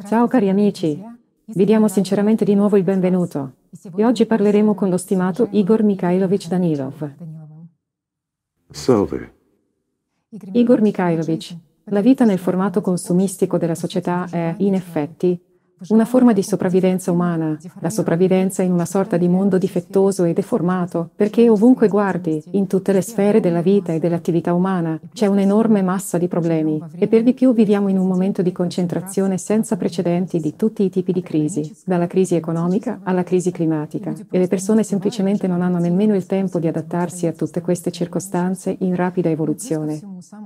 Ciao cari amici, vi diamo sinceramente di nuovo il benvenuto e oggi parleremo con lo stimato Igor Mikhailovich Danilov. Salve. Igor Mikhailovich, la vita nel formato consumistico della società è, in effetti, una forma di sopravvivenza umana, la sopravvivenza in una sorta di mondo difettoso e deformato, perché ovunque guardi, in tutte le sfere della vita e dell'attività umana, c'è un'enorme massa di problemi. E per di più viviamo in un momento di concentrazione senza precedenti di tutti i tipi di crisi, dalla crisi economica alla crisi climatica, e le persone semplicemente non hanno nemmeno il tempo di adattarsi a tutte queste circostanze in rapida evoluzione.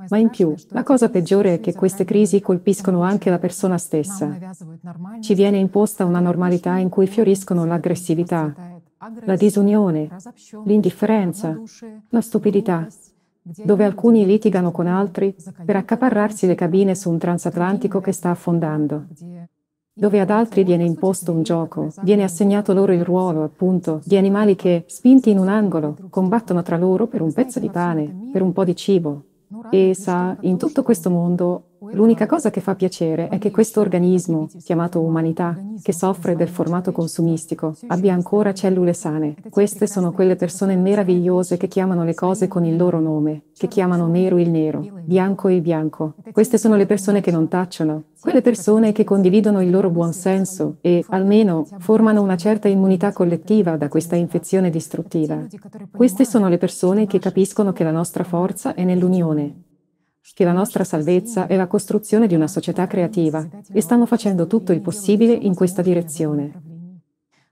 Ma in più, la cosa peggiore è che queste crisi colpiscono anche la persona stessa ci viene imposta una normalità in cui fioriscono l'aggressività, la disunione, l'indifferenza, la stupidità, dove alcuni litigano con altri per accaparrarsi le cabine su un transatlantico che sta affondando, dove ad altri viene imposto un gioco, viene assegnato loro il ruolo, appunto, di animali che, spinti in un angolo, combattono tra loro per un pezzo di pane, per un po' di cibo. E sa, in tutto questo mondo L'unica cosa che fa piacere è che questo organismo, chiamato umanità, che soffre del formato consumistico, abbia ancora cellule sane. Queste sono quelle persone meravigliose che chiamano le cose con il loro nome, che chiamano nero il nero, bianco il bianco. Queste sono le persone che non tacciono, quelle persone che condividono il loro buonsenso e, almeno, formano una certa immunità collettiva da questa infezione distruttiva. Queste sono le persone che capiscono che la nostra forza è nell'unione, che la nostra salvezza è la costruzione di una società creativa e stanno facendo tutto il possibile in questa direzione.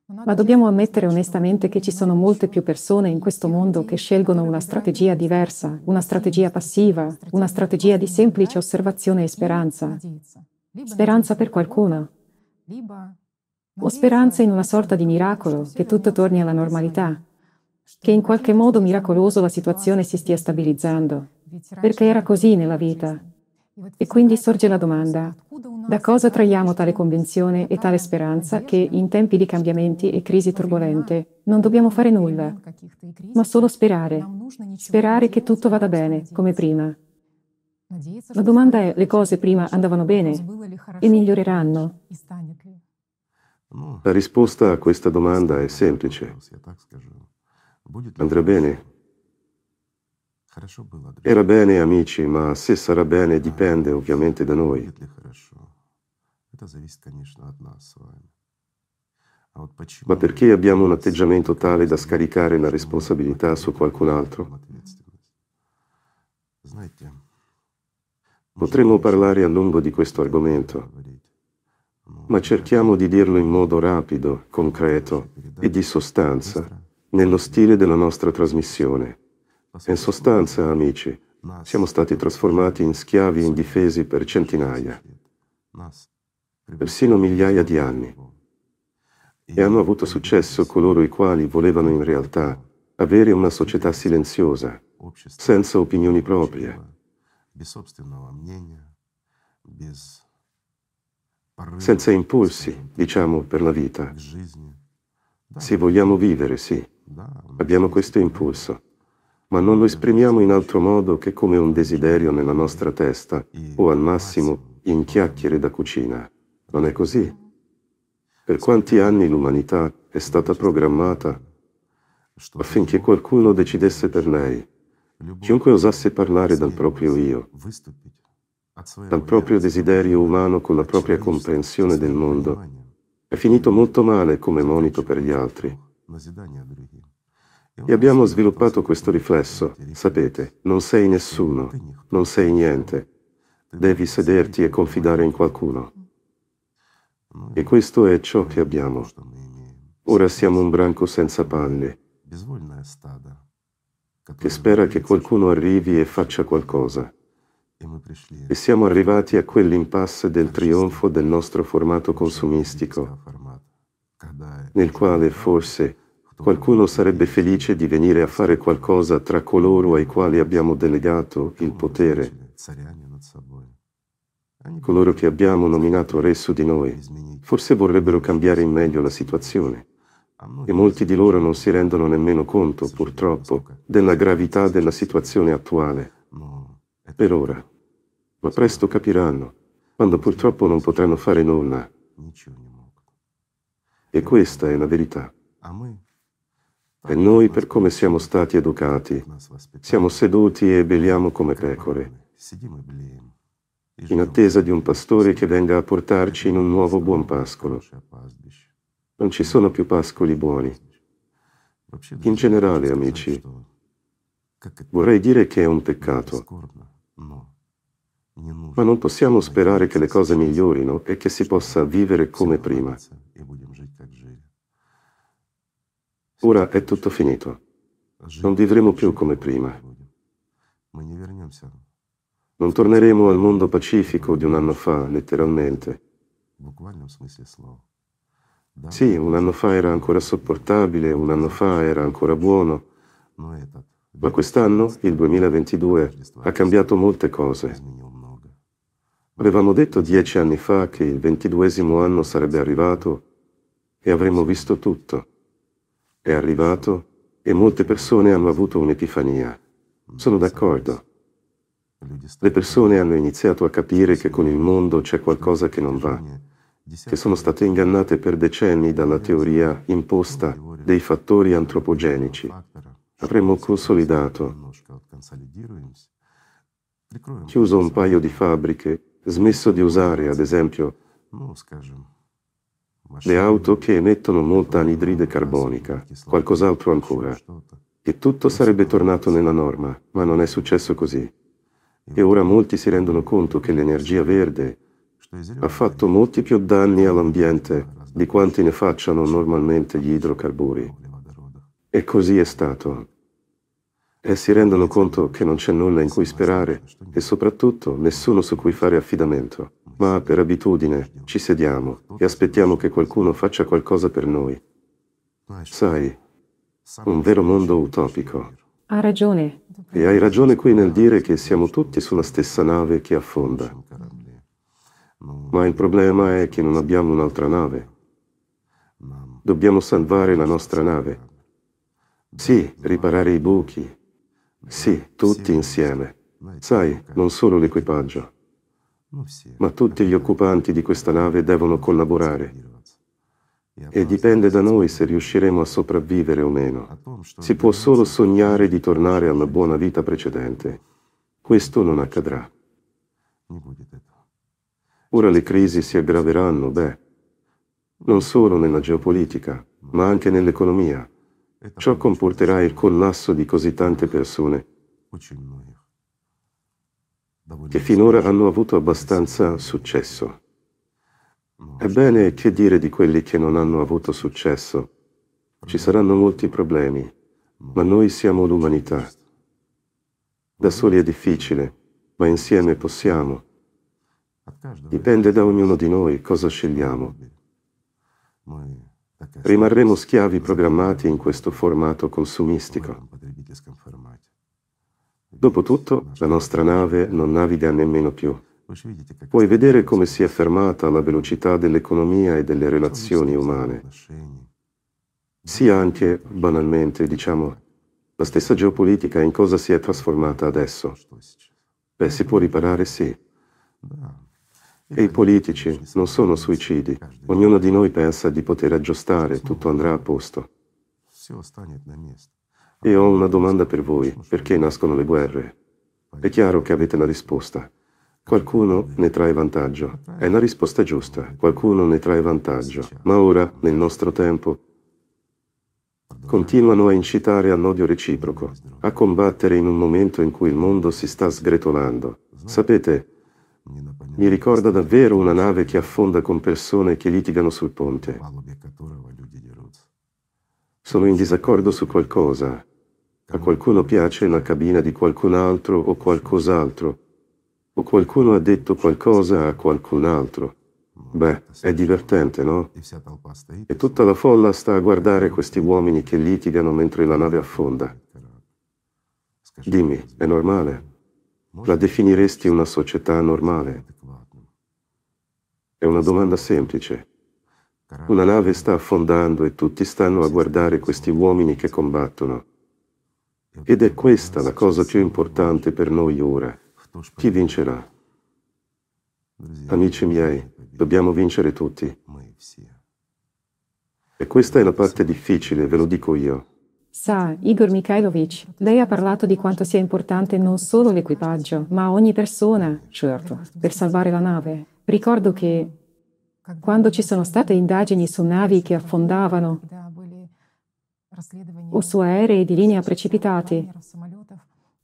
Ma dobbiamo ammettere onestamente che ci sono molte più persone in questo mondo che scelgono una strategia diversa, una strategia passiva, una strategia di semplice osservazione e speranza. Speranza per qualcuno. O speranza in una sorta di miracolo, che tutto torni alla normalità, che in qualche modo miracoloso la situazione si stia stabilizzando perché era così nella vita. E quindi sorge la domanda, da cosa traiamo tale convinzione e tale speranza che in tempi di cambiamenti e crisi turbolente non dobbiamo fare nulla, ma solo sperare, sperare che tutto vada bene, come prima. La domanda è, le cose prima andavano bene e miglioreranno? La risposta a questa domanda è semplice. Andrà bene. Era bene, amici, ma se sarà bene dipende ovviamente da noi. Ma perché abbiamo un atteggiamento tale da scaricare la responsabilità su qualcun altro? Potremmo parlare a lungo di questo argomento, ma cerchiamo di dirlo in modo rapido, concreto e di sostanza, nello stile della nostra trasmissione. In sostanza, amici, siamo stati trasformati in schiavi indifesi per centinaia, persino migliaia di anni. E hanno avuto successo coloro i quali volevano in realtà avere una società silenziosa, senza opinioni proprie, senza impulsi, diciamo, per la vita. Se vogliamo vivere, sì, abbiamo questo impulso ma non lo esprimiamo in altro modo che come un desiderio nella nostra testa o al massimo in chiacchiere da cucina. Non è così. Per quanti anni l'umanità è stata programmata affinché qualcuno decidesse per lei, chiunque osasse parlare dal proprio io, dal proprio desiderio umano con la propria comprensione del mondo, è finito molto male come monito per gli altri. E abbiamo sviluppato questo riflesso. Sapete, non sei nessuno, non sei niente. Devi sederti e confidare in qualcuno. E questo è ciò che abbiamo. Ora siamo un branco senza palle, che spera che qualcuno arrivi e faccia qualcosa. E siamo arrivati a quell'impasse del trionfo del nostro formato consumistico, nel quale forse Qualcuno sarebbe felice di venire a fare qualcosa tra coloro ai quali abbiamo delegato il potere, coloro che abbiamo nominato re su di noi. Forse vorrebbero cambiare in meglio la situazione. E molti di loro non si rendono nemmeno conto, purtroppo, della gravità della situazione attuale. Per ora. Ma presto capiranno. quando purtroppo non potranno fare nulla. E questa è la verità. E noi, per come siamo stati educati, siamo seduti e beliamo come pecore, in attesa di un pastore che venga a portarci in un nuovo buon pascolo. Non ci sono più pascoli buoni. In generale, amici, vorrei dire che è un peccato. Ma non possiamo sperare che le cose migliorino e che si possa vivere come prima. Ora è tutto finito. Non vivremo più come prima. Non torneremo al mondo pacifico di un anno fa, letteralmente. Sì, un anno fa era ancora sopportabile, un anno fa era ancora buono, ma quest'anno, il 2022, ha cambiato molte cose. Avevamo detto dieci anni fa che il ventiduesimo anno sarebbe arrivato e avremmo visto tutto. È arrivato e molte persone hanno avuto un'epifania. Sono d'accordo. Le persone hanno iniziato a capire che con il mondo c'è qualcosa che non va, che sono state ingannate per decenni dalla teoria imposta dei fattori antropogenici. Avremmo consolidato, chiuso un paio di fabbriche, smesso di usare, ad esempio, le auto che emettono molta anidride carbonica, qualcos'altro ancora. E tutto sarebbe tornato nella norma, ma non è successo così. E ora molti si rendono conto che l'energia verde ha fatto molti più danni all'ambiente di quanti ne facciano normalmente gli idrocarburi. E così è stato. E si rendono conto che non c'è nulla in cui sperare e soprattutto nessuno su cui fare affidamento. Ma per abitudine ci sediamo e aspettiamo che qualcuno faccia qualcosa per noi. Sai, un vero mondo utopico. Ha ragione. E hai ragione qui nel dire che siamo tutti sulla stessa nave che affonda. Ma il problema è che non abbiamo un'altra nave. Dobbiamo salvare la nostra nave. Sì, riparare i buchi. Sì, tutti insieme. Sai, non solo l'equipaggio. Ma tutti gli occupanti di questa nave devono collaborare. E dipende da noi se riusciremo a sopravvivere o meno. Si può solo sognare di tornare alla buona vita precedente. Questo non accadrà. Ora le crisi si aggraveranno, beh, non solo nella geopolitica, ma anche nell'economia. Ciò comporterà il collasso di così tante persone che finora hanno avuto abbastanza successo. Ebbene, che dire di quelli che non hanno avuto successo? Ci saranno molti problemi, ma noi siamo l'umanità. Da soli è difficile, ma insieme possiamo. Dipende da ognuno di noi cosa scegliamo. Rimarremo schiavi programmati in questo formato consumistico. Dopotutto, la nostra nave non naviga nemmeno più. Puoi vedere come si è fermata la velocità dell'economia e delle relazioni umane. Sia anche, banalmente, diciamo, la stessa geopolitica in cosa si è trasformata adesso. Beh, si può riparare, sì. E i politici non sono suicidi. Ognuno di noi pensa di poter aggiustare, tutto andrà a posto. E ho una domanda per voi. Perché nascono le guerre? È chiaro che avete la risposta. Qualcuno ne trae vantaggio. È la risposta giusta. Qualcuno ne trae vantaggio. Ma ora, nel nostro tempo, continuano a incitare all'odio reciproco, a combattere in un momento in cui il mondo si sta sgretolando. Sapete, mi ricorda davvero una nave che affonda con persone che litigano sul ponte. Sono in disaccordo su qualcosa. A qualcuno piace la cabina di qualcun altro o qualcos'altro o qualcuno ha detto qualcosa a qualcun altro. Beh, è divertente, no? E tutta la folla sta a guardare questi uomini che litigano mentre la nave affonda. Dimmi, è normale? La definiresti una società normale? È una domanda semplice. Una nave sta affondando e tutti stanno a guardare questi uomini che combattono. Ed è questa la cosa più importante per noi ora. Chi vincerà? Amici miei, dobbiamo vincere tutti. E questa è la parte difficile, ve lo dico io. Sa, Igor Mikhailovich, lei ha parlato di quanto sia importante non solo l'equipaggio, ma ogni persona, certo, per salvare la nave. Ricordo che quando ci sono state indagini su navi che affondavano o su aerei di linea precipitati,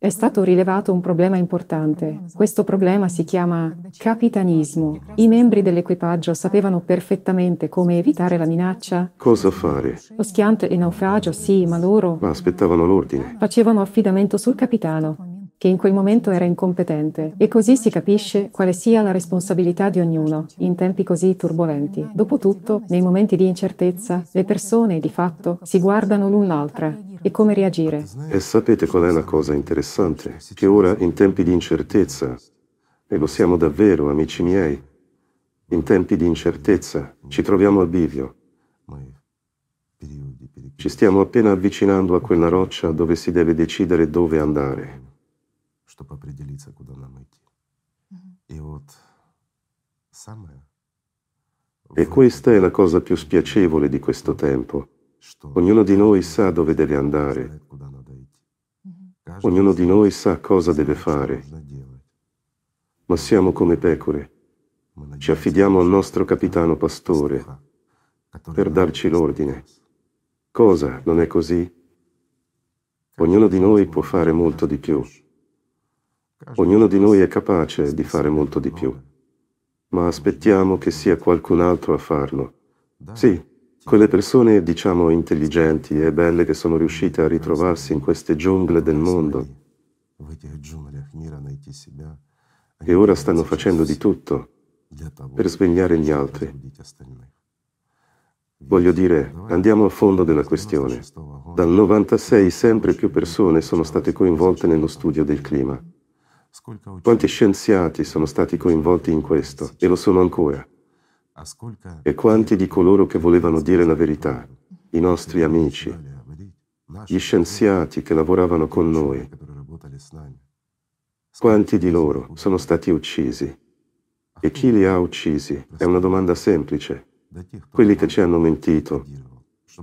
è stato rilevato un problema importante. Questo problema si chiama capitanismo. I membri dell'equipaggio sapevano perfettamente come evitare la minaccia. Cosa fare? Lo schianto e naufragio, sì, ma loro... Ma aspettavano l'ordine. Facevano affidamento sul capitano che in quel momento era incompetente, e così si capisce quale sia la responsabilità di ognuno in tempi così turbolenti. Dopotutto, nei momenti di incertezza, le persone, di fatto, si guardano l'un l'altra e come reagire. E sapete qual è la cosa interessante? Che ora, in tempi di incertezza, e lo siamo davvero, amici miei, in tempi di incertezza ci troviamo al bivio. Ci stiamo appena avvicinando a quella roccia dove si deve decidere dove andare чтобы определиться, куда нам идти. И вот самое... E questa è la cosa più spiacevole di questo tempo. Ognuno di noi sa dove deve andare. Ognuno di noi sa cosa deve fare. Ma siamo come pecore. Ci affidiamo al nostro capitano pastore per darci l'ordine. Cosa non è così? Ognuno di noi può fare molto di più. Ognuno di noi è capace di fare molto di più, ma aspettiamo che sia qualcun altro a farlo. Sì, quelle persone, diciamo, intelligenti e belle che sono riuscite a ritrovarsi in queste giungle del mondo e ora stanno facendo di tutto per svegliare gli altri. Voglio dire, andiamo a fondo della questione. Dal 96 sempre più persone sono state coinvolte nello studio del clima. Quanti scienziati sono stati coinvolti in questo? E lo sono ancora? E quanti di coloro che volevano dire la verità, i nostri amici, gli scienziati che lavoravano con noi, quanti di loro sono stati uccisi? E chi li ha uccisi? È una domanda semplice. Quelli che ci hanno mentito,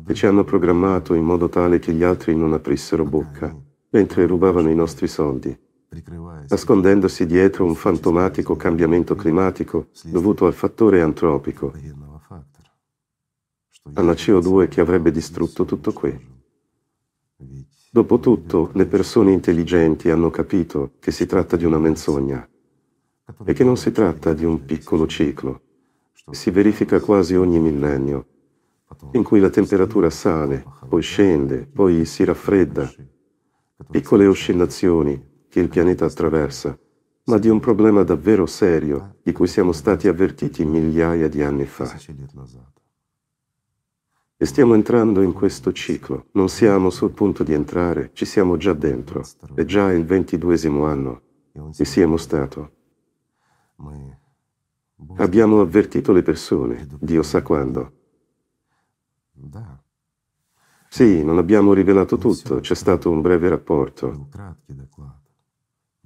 che ci hanno programmato in modo tale che gli altri non aprissero bocca, mentre rubavano i nostri soldi nascondendosi dietro un fantomatico cambiamento climatico dovuto al fattore antropico, alla CO2 che avrebbe distrutto tutto qui. Dopotutto, le persone intelligenti hanno capito che si tratta di una menzogna e che non si tratta di un piccolo ciclo si verifica quasi ogni millennio, in cui la temperatura sale, poi scende, poi si raffredda, piccole oscillazioni che il pianeta attraversa, ma di un problema davvero serio di cui siamo stati avvertiti migliaia di anni fa. E stiamo entrando in questo ciclo. Non siamo sul punto di entrare, ci siamo già dentro. È già il ventiduesimo anno che siamo stato. Abbiamo avvertito le persone, Dio sa quando. Sì, non abbiamo rivelato tutto, c'è stato un breve rapporto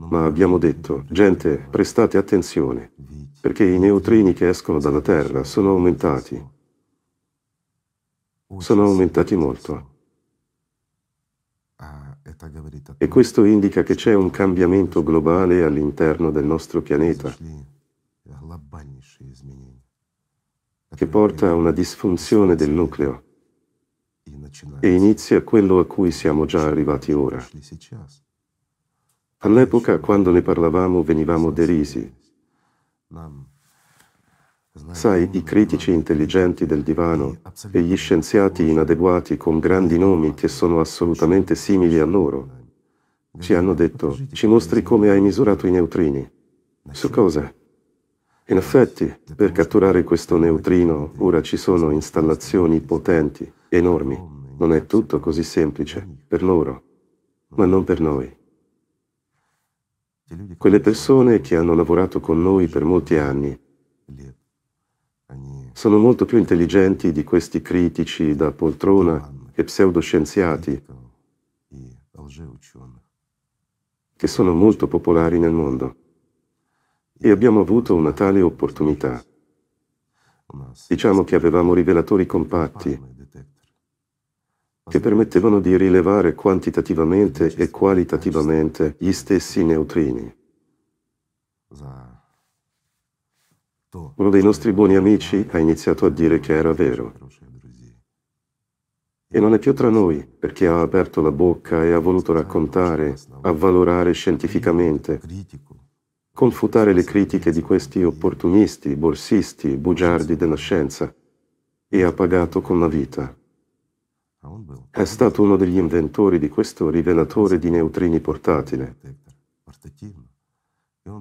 ma abbiamo detto, gente, prestate attenzione, perché i neutrini che escono dalla Terra sono aumentati. Sono aumentati molto. E questo indica che c'è un cambiamento globale all'interno del nostro pianeta che porta a una disfunzione del nucleo e inizia quello a cui siamo già arrivati ora. All'epoca, quando ne parlavamo, venivamo derisi. Sai, i critici intelligenti del divano e gli scienziati inadeguati con grandi nomi che sono assolutamente simili a loro ci hanno detto, ci mostri come hai misurato i neutrini. Su cosa? In effetti, per catturare questo neutrino ora ci sono installazioni potenti, enormi. Non è tutto così semplice, per loro, ma non per noi. Quelle persone che hanno lavorato con noi per molti anni sono molto più intelligenti di questi critici da poltrona e pseudoscienziati che sono molto popolari nel mondo. E abbiamo avuto una tale opportunità. Diciamo che avevamo rivelatori compatti che permettevano di rilevare quantitativamente e qualitativamente gli stessi neutrini. Uno dei nostri buoni amici ha iniziato a dire che era vero. E non è più tra noi, perché ha aperto la bocca e ha voluto raccontare, avvalorare scientificamente, confutare le critiche di questi opportunisti, borsisti, bugiardi della scienza, e ha pagato con la vita. È stato uno degli inventori di questo rivelatore di neutrini portatile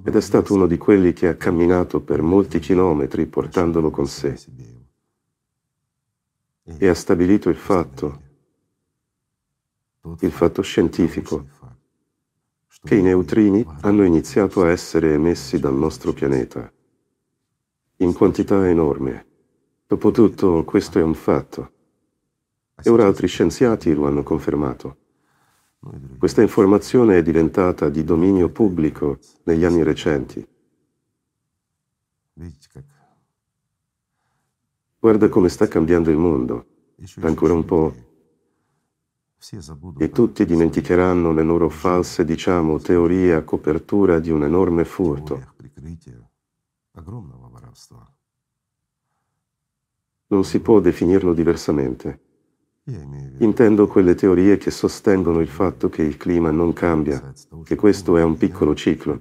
ed è stato uno di quelli che ha camminato per molti chilometri portandolo con sé. E ha stabilito il fatto, il fatto scientifico, che i neutrini hanno iniziato a essere emessi dal nostro pianeta in quantità enorme. Dopotutto questo è un fatto e ora altri scienziati lo hanno confermato. Questa informazione è diventata di dominio pubblico negli anni recenti. Guarda come sta cambiando il mondo. Ancora un po' e tutti dimenticheranno le loro false, diciamo, teorie a copertura di un enorme furto. Non si può definirlo diversamente. Intendo quelle teorie che sostengono il fatto che il clima non cambia, che questo è un piccolo ciclo,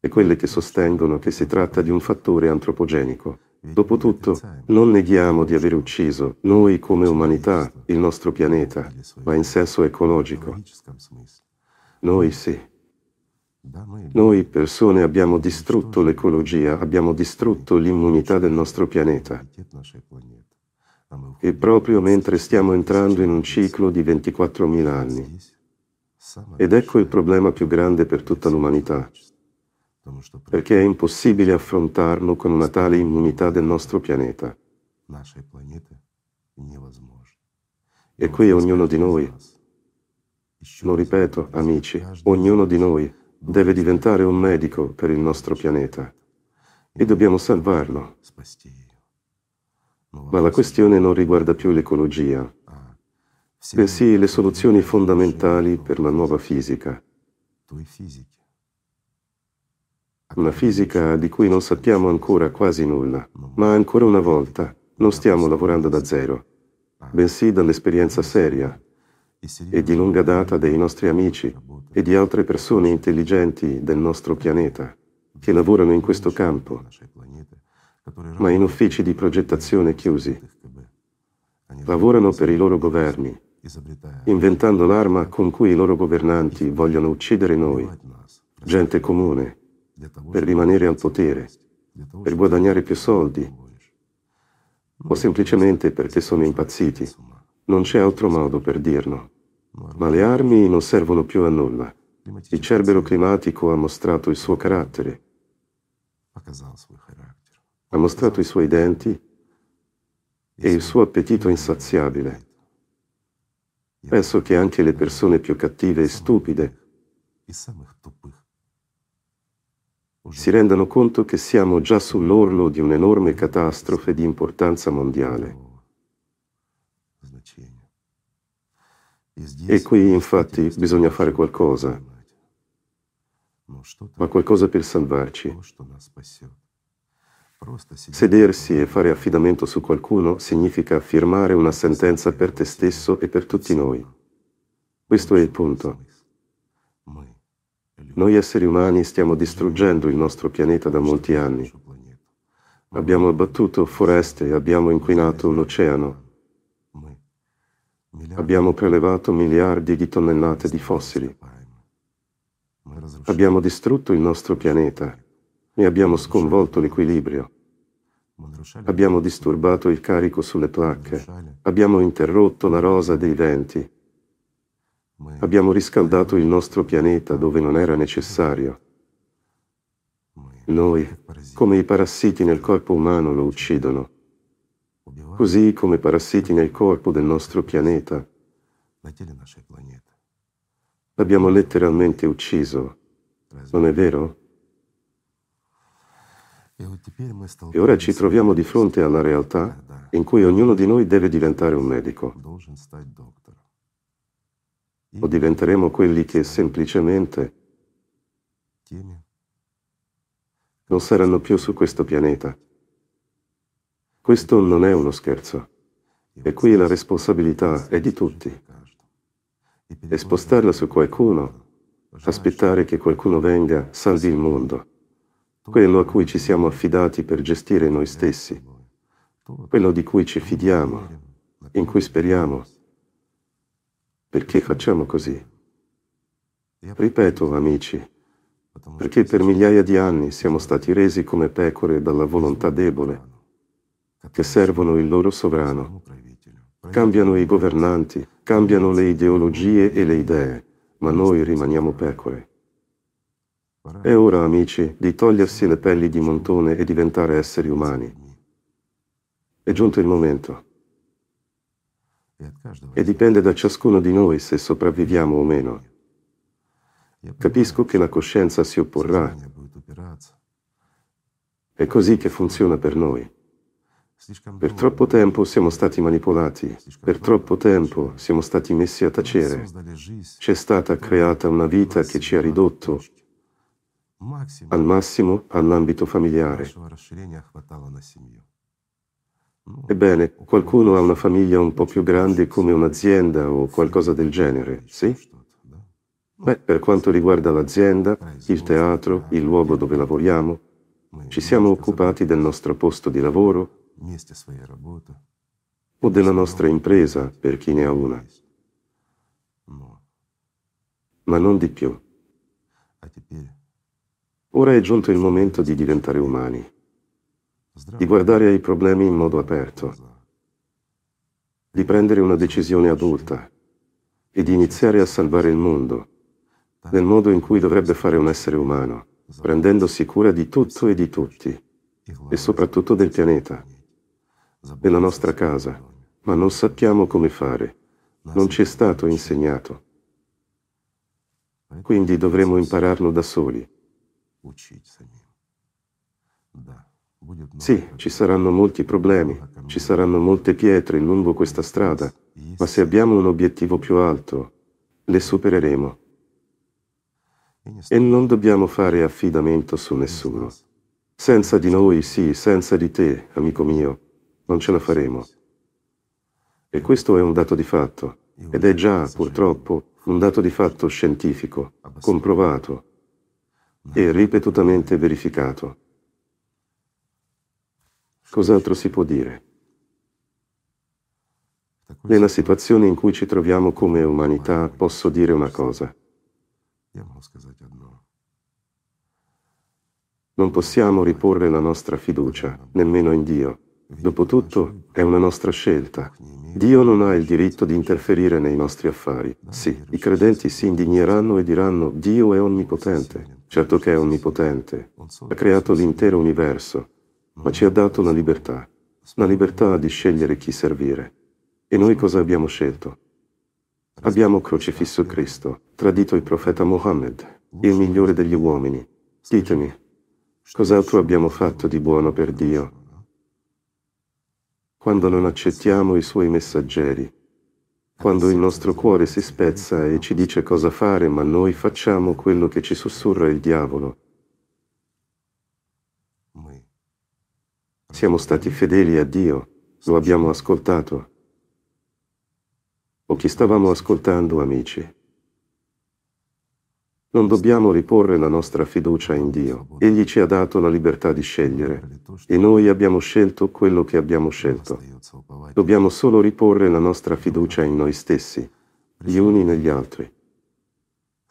e quelle che sostengono che si tratta di un fattore antropogenico. Dopotutto, non neghiamo di aver ucciso, noi come umanità, il nostro pianeta, ma in senso ecologico. Noi sì. Noi persone abbiamo distrutto l'ecologia, abbiamo distrutto l'immunità del nostro pianeta. E proprio mentre stiamo entrando in un ciclo di 24.000 anni. Ed ecco il problema più grande per tutta l'umanità perché è impossibile affrontarlo con una tale immunità del nostro pianeta. E qui ognuno di noi, lo ripeto, amici, ognuno di noi deve diventare un medico per il nostro pianeta e dobbiamo salvarlo. Ma la questione non riguarda più l'ecologia, bensì le soluzioni fondamentali per la nuova fisica. Una fisica di cui non sappiamo ancora quasi nulla, ma ancora una volta non stiamo lavorando da zero, bensì dall'esperienza seria e di lunga data dei nostri amici e di altre persone intelligenti del nostro pianeta che lavorano in questo campo, ma in uffici di progettazione chiusi. Lavorano per i loro governi, inventando l'arma con cui i loro governanti vogliono uccidere noi, gente comune, per rimanere al potere, per guadagnare più soldi, o semplicemente perché sono impazziti. Non c'è altro modo per dirlo. Ma le armi non servono più a nulla. Il cerbero climatico ha mostrato il suo carattere, ha mostrato i suoi denti e il suo appetito insaziabile. Penso che anche le persone più cattive e stupide si rendano conto che siamo già sull'orlo di un'enorme catastrofe di importanza mondiale. E qui infatti bisogna fare qualcosa, ma qualcosa per salvarci. Sedersi e fare affidamento su qualcuno significa firmare una sentenza per te stesso e per tutti noi. Questo è il punto. Noi esseri umani stiamo distruggendo il nostro pianeta da molti anni. Abbiamo abbattuto foreste, abbiamo inquinato l'oceano, abbiamo prelevato miliardi di tonnellate di fossili, abbiamo distrutto il nostro pianeta e abbiamo sconvolto l'equilibrio. Abbiamo disturbato il carico sulle placche, abbiamo interrotto la rosa dei venti, Abbiamo riscaldato il nostro pianeta dove non era necessario. Noi, come i parassiti nel corpo umano, lo uccidono. Così come i parassiti nel corpo del nostro pianeta. L'abbiamo letteralmente ucciso, non è vero? E ora ci troviamo di fronte alla realtà in cui ognuno di noi deve diventare un medico. O diventeremo quelli che semplicemente non saranno più su questo pianeta. Questo non è uno scherzo. E qui la responsabilità è di tutti. E spostarla su qualcuno, aspettare che qualcuno venga, salvi il mondo, quello a cui ci siamo affidati per gestire noi stessi, quello di cui ci fidiamo, in cui speriamo. Perché facciamo così? Ripeto, amici, perché per migliaia di anni siamo stati resi come pecore dalla volontà debole, che servono il loro sovrano. Cambiano i governanti, cambiano le ideologie e le idee, ma noi rimaniamo pecore. È ora, amici, di togliersi le pelli di montone e diventare esseri umani. È giunto il momento. E dipende da ciascuno di noi se sopravviviamo o meno. Capisco che la coscienza si opporrà. È così che funziona per noi. Per troppo tempo siamo stati manipolati, per troppo tempo siamo stati messi a tacere. C'è stata creata una vita che ci ha ridotto al massimo all'ambito familiare. Ebbene, qualcuno ha una famiglia un po' più grande come un'azienda o qualcosa del genere, sì? Beh, per quanto riguarda l'azienda, il teatro, il luogo dove lavoriamo, ci siamo occupati del nostro posto di lavoro o della nostra impresa per chi ne ha una, ma non di più. Ora è giunto il momento di diventare umani, di guardare ai problemi in modo aperto, di prendere una decisione adulta e di iniziare a salvare il mondo nel modo in cui dovrebbe fare un essere umano, prendendosi cura di tutto e di tutti, e soprattutto del pianeta, della nostra casa, ma non sappiamo come fare, non ci è stato insegnato. Quindi dovremo impararlo da soli. Sì, ci saranno molti problemi, ci saranno molte pietre lungo questa strada, ma se abbiamo un obiettivo più alto, le supereremo. E non dobbiamo fare affidamento su nessuno. Senza di noi, sì, senza di te, amico mio, non ce la faremo. E questo è un dato di fatto, ed è già, purtroppo, un dato di fatto scientifico, comprovato e ripetutamente verificato. Cos'altro si può dire? Nella situazione in cui ci troviamo come umanità posso dire una cosa. Non possiamo riporre la nostra fiducia nemmeno in Dio. Dopotutto è una nostra scelta. Dio non ha il diritto di interferire nei nostri affari. Sì, i credenti si indigneranno e diranno Dio è onnipotente. Certo che è onnipotente. Ha creato l'intero universo, ma ci ha dato una libertà. Una libertà di scegliere chi servire. E noi cosa abbiamo scelto? Abbiamo crocifisso Cristo, tradito il profeta Mohammed, il migliore degli uomini. Ditemi, cos'altro abbiamo fatto di buono per Dio? Quando non accettiamo i suoi messaggeri, quando il nostro cuore si spezza e ci dice cosa fare, ma noi facciamo quello che ci sussurra il diavolo. Siamo stati fedeli a Dio, lo abbiamo ascoltato o chi stavamo ascoltando, amici. Non dobbiamo riporre la nostra fiducia in Dio. Egli ci ha dato la libertà di scegliere e noi abbiamo scelto quello che abbiamo scelto. Dobbiamo solo riporre la nostra fiducia in noi stessi, gli uni negli altri.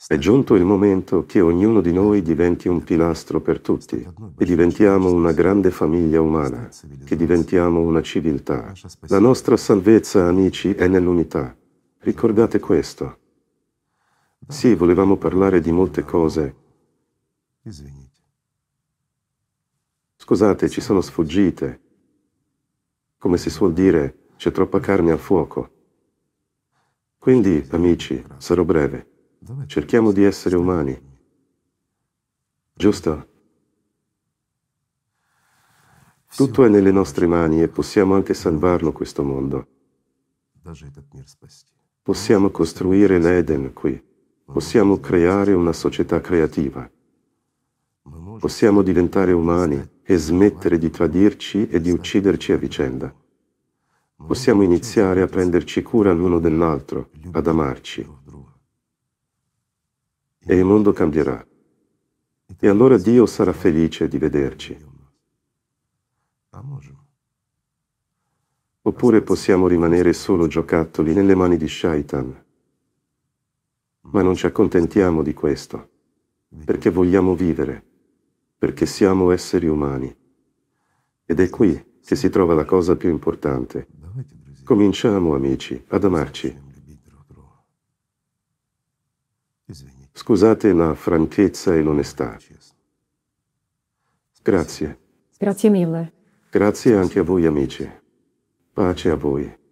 È giunto il momento che ognuno di noi diventi un pilastro per tutti e diventiamo una grande famiglia umana, che diventiamo una civiltà. La nostra salvezza, amici, è nell'unità. Ricordate questo. Sì, volevamo parlare di molte cose. Scusate, ci sono sfuggite. Come si suol dire, c'è troppa carne al fuoco. Quindi, amici, sarò breve. Cerchiamo di essere umani. Giusto? Tutto è nelle nostre mani e possiamo anche salvarlo questo mondo. Possiamo costruire l'Eden qui. Possiamo creare una società creativa. Possiamo diventare umani e smettere di tradirci e di ucciderci a vicenda. Possiamo iniziare a prenderci cura l'uno dell'altro, ad amarci. E il mondo cambierà. E allora Dio sarà felice di vederci. Oppure possiamo rimanere solo giocattoli nelle mani di Shaitan. Ma non ci accontentiamo di questo, perché vogliamo vivere, perché siamo esseri umani. Ed è qui che si trova la cosa più importante. Cominciamo, amici, ad amarci. Scusate la franchezza e l'onestà. Grazie. Grazie mille. Grazie anche a voi, amici. Pace a voi.